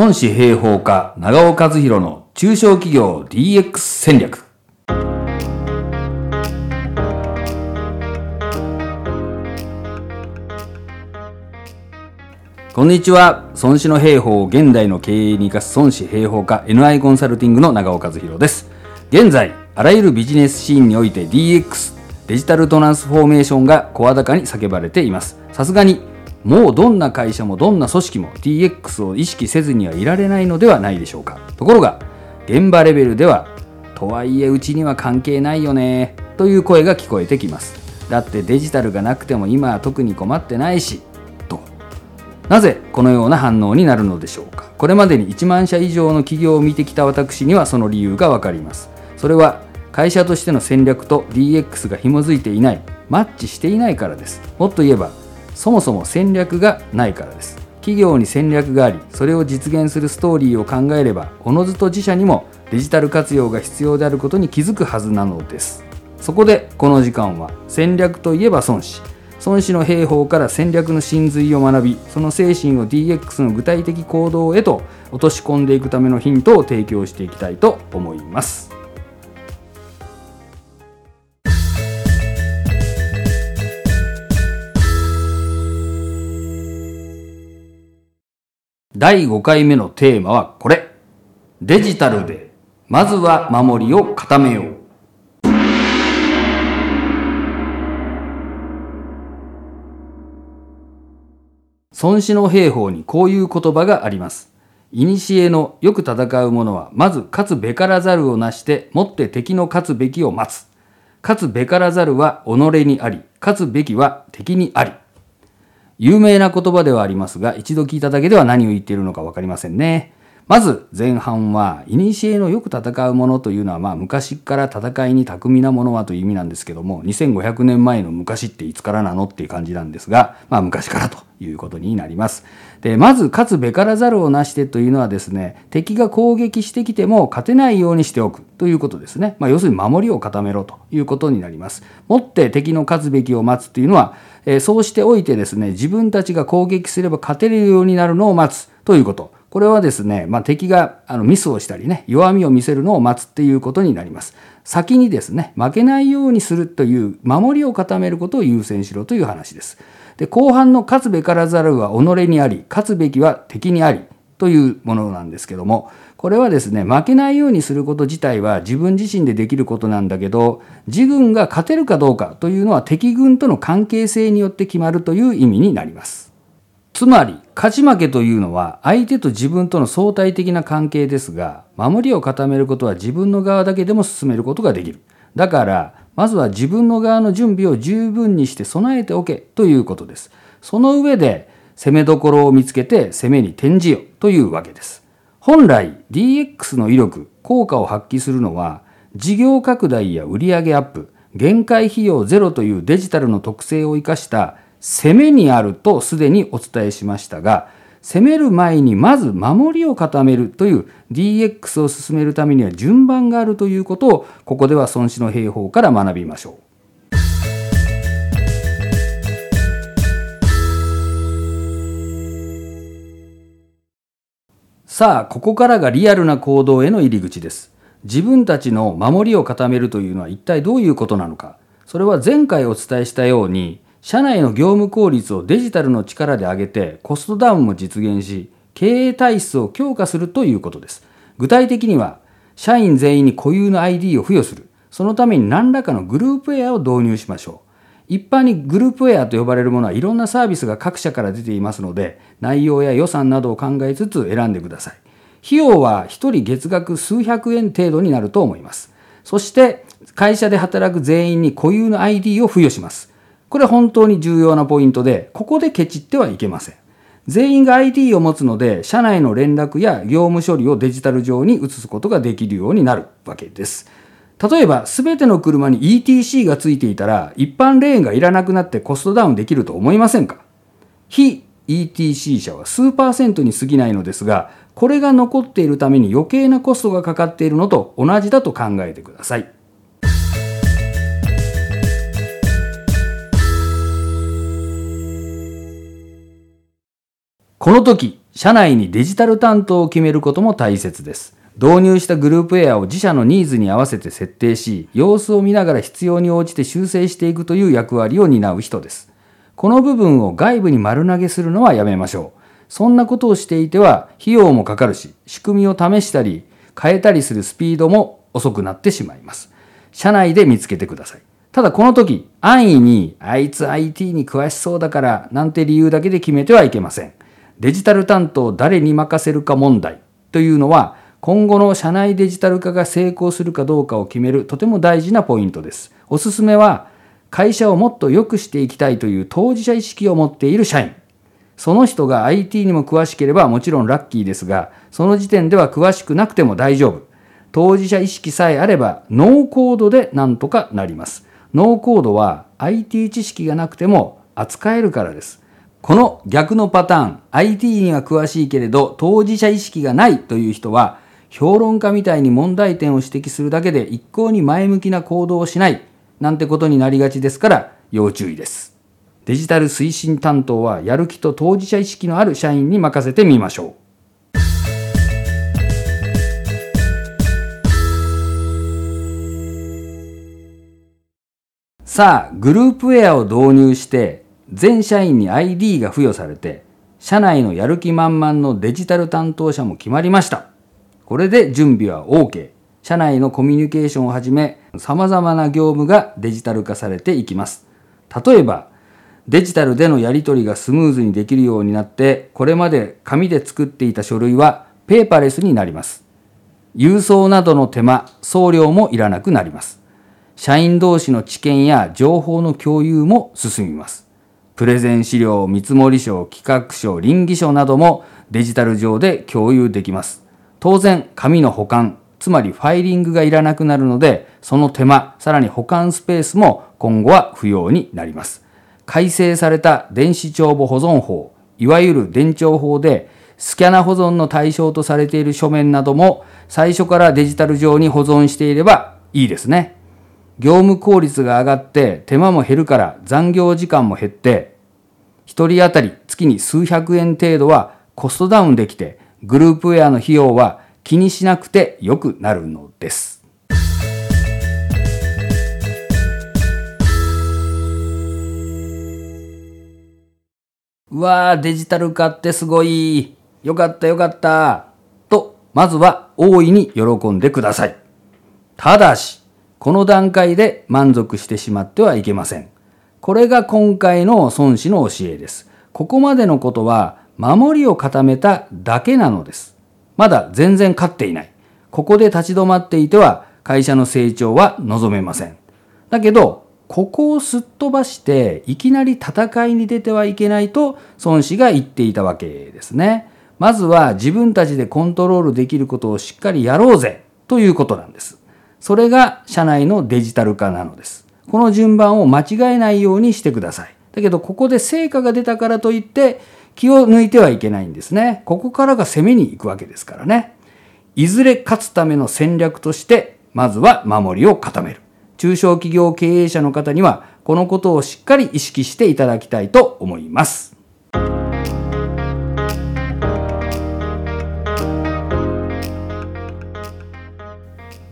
孫子平方家長尾和弘の中小企業 DX 戦略。こんにちは。孫子の平方を現代の経営に生かす孫子平方家 NI コンサルティングの長尾和弘です。現在あらゆるビジネスシーンにおいて DX デジタルトランスフォーメーションが声高に叫ばれています。さすがにもうどんな会社もどんな組織も DX を意識せずにはいられないのではないでしょうか。ところが現場レベルではとはいえうちには関係ないよねという声が聞こえてきます。だってデジタルがなくても今は特に困ってないしと。なぜこのような反応になるのでしょうか。これまでに1万社以上の企業を見てきた私にはその理由がわかります。それは会社としての戦略と DX が紐づいていないマッチしていないからです。もっと言えばそもそも戦略がないからです。企業に戦略がありそれを実現するストーリーを考えればおのずと自社にもデジタル活用が必要であることに気づくはずなのです。そこでこの時間は戦略といえば孫子孫子の兵法から戦略の真髄を学びその精神を DX の具体的行動へと落とし込んでいくためのヒントを提供していきたいと思います。第5回目のテーマはこれ。デジタルで、まずは守りを固めよう。孫子の兵法にこういう言葉があります。古のよく戦う者は、まず勝つべからざるをなして、もって敵の勝つべきを待つ。勝つべからざるは己にあり、勝つべきは敵にあり。有名な言葉ではありますが、一度聞いただけでは何を言っているのか分かりませんね。まず前半は、古のよく戦うものというのは、まあ昔から戦いに巧みなものはという意味なんですけども、2500年前の昔っていつからなのっていう感じなんですが、まあ昔からということになります。で、まず勝つべからざるをなしてというのはですね、敵が攻撃してきても勝てないようにしておくということですね。まあ要するに守りを固めろということになります。もって敵の勝つべきを待つというのは、えー、そうしておいてですね、自分たちが攻撃すれば勝てるようになるのを待つということ。これはですね、まあ、敵があのミスをしたりね、弱みを見せるのを待つっていうことになります。先にですね、負けないようにするという守りを固めることを優先しろという話です。で、後半の勝つべからざるは己にあり、勝つべきは敵にありというものなんですけども、これはですね、負けないようにすること自体は自分自身でできることなんだけど、自軍が勝てるかどうかというのは敵軍との関係性によって決まるという意味になります。つまり、勝ち負けというのは相手と自分との相対的な関係ですが、守りを固めることは自分の側だけでも進めることができる。だから、まずは自分の側の準備を十分にして備えておけということです。その上で、攻めどころを見つけて攻めに転じよというわけです。本来 DX の威力、効果を発揮するのは事業拡大や売上アップ、限界費用ゼロというデジタルの特性を生かした攻めにあるとすでにお伝えしましたが、攻める前にまず守りを固めるという DX を進めるためには順番があるということをここでは孫子の兵法から学びましょう。さあ、ここからがリアルな行動への入り口です。自分たちの守りを固めるというのは一体どういうことなのか。それは前回お伝えしたように、社内の業務効率をデジタルの力で上げてコストダウンも実現し、経営体質を強化するということです。具体的には、社員全員に固有の ID を付与する。そのために何らかのグループウェアを導入しましょう。一般にグループウェアと呼ばれるものはいろんなサービスが各社から出ていますので、内容や予算などを考えつつ選んでください。費用は1人月額数百円程度になると思います。そして、会社で働く全員に固有の ID を付与します。これ本当に重要なポイントで、ここでケチってはいけません。全員が ID を持つので、社内の連絡や業務処理をデジタル上に移すことができるようになるわけです。例えば、すべての車に ETC がついていたら、一般レーンがいらなくなってコストダウンできると思いませんか？非 ETC 車は数パーセントに過ぎないのですが、これが残っているために余計なコストがかかっているのと同じだと考えてください。この時、社内にデジタル担当を決めることも大切です。導入したグループウェアを自社のニーズに合わせて設定し様子を見ながら必要に応じて修正していくという役割を担う人です。この部分を外部に丸投げするのはやめましょう。そんなことをしていては費用もかかるし仕組みを試したり変えたりするスピードも遅くなってしまいます。社内で見つけてください。ただこの時安易にあいつ IT に詳しそうだからなんて理由だけで決めてはいけません。デジタル担当誰に任せるか問題というのは今後の社内デジタル化が成功するかどうかを決めるとても大事なポイントです。おすすめは会社をもっと良くしていきたいという当事者意識を持っている社員。その人が IT にも詳しければもちろんラッキーですが、その時点では詳しくなくても大丈夫。当事者意識さえあればノーコードでなんとかなります。ノーコードは IT 知識がなくても扱えるからです。この逆のパターン、IT には詳しいけれど当事者意識がないという人は、評論家みたいに問題点を指摘するだけで一向に前向きな行動をしないなんてことになりがちですから要注意です。デジタル推進担当はやる気と当事者意識のある社員に任せてみましょう。さあ、グループウェアを導入して全社員に ID が付与されて、社内のやる気満々のデジタル担当者も決まりました。これで準備は OK。社内のコミュニケーションをはじめ、様々な業務がデジタル化されていきます。例えば、デジタルでのやり取りがスムーズにできるようになって、これまで紙で作っていた書類はペーパーレスになります。郵送などの手間、送料もいらなくなります。社員同士の知見や情報の共有も進みます。プレゼン資料、見積書、企画書、倫理書などもデジタル上で共有できます。当然、紙の保管、つまりファイリングがいらなくなるので、その手間、さらに保管スペースも今後は不要になります。改正された電子帳簿保存法、いわゆる電帳法で、スキャナ保存の対象とされている書面なども最初からデジタル上に保存していればいいですね。業務効率が上がって手間も減るから残業時間も減って1人当たり月に数百円程度はコストダウンできてグループウェアの費用は気にしなくてよくなるのです。うわーデジタル化ってすごいよかったよかったとまずは大いに喜んでください。ただしこの段階で満足してしまってはいけません。これが今回の孫子の教えです。ここまでのことは守りを固めただけなのです。まだ全然勝っていない。ここで立ち止まっていては会社の成長は望めません。だけど、ここをすっ飛ばしていきなり戦いに出てはいけないと孫子が言っていたわけですね。まずは自分たちでコントロールできることをしっかりやろうぜということなんです。それが社内のデジタル化なのです。この順番を間違えないようにしてください。だけどここで成果が出たからといって気を抜いてはいけないんですね。ここからが攻めに行くわけですからね。いずれ勝つための戦略としてまずは守りを固める。中小企業経営者の方にはこのことをしっかり意識していただきたいと思います。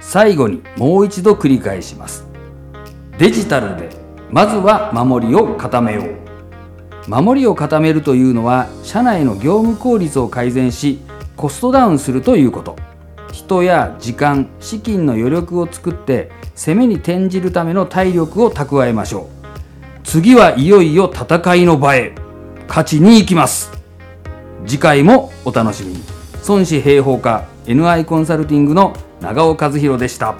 最後にもう一度繰り返しますデジタルでまずは守りを固めよう。守りを固めるというのは社内の業務効率を改善しコストダウンするということ。人や時間資金の余力を作って攻めに転じるための体力を蓄えましょう。次はいよいよ戦いの場へ。勝ちに行きます。次回もお楽しみに。孫子平方家 NI コンサルティングの長尾和弘でした。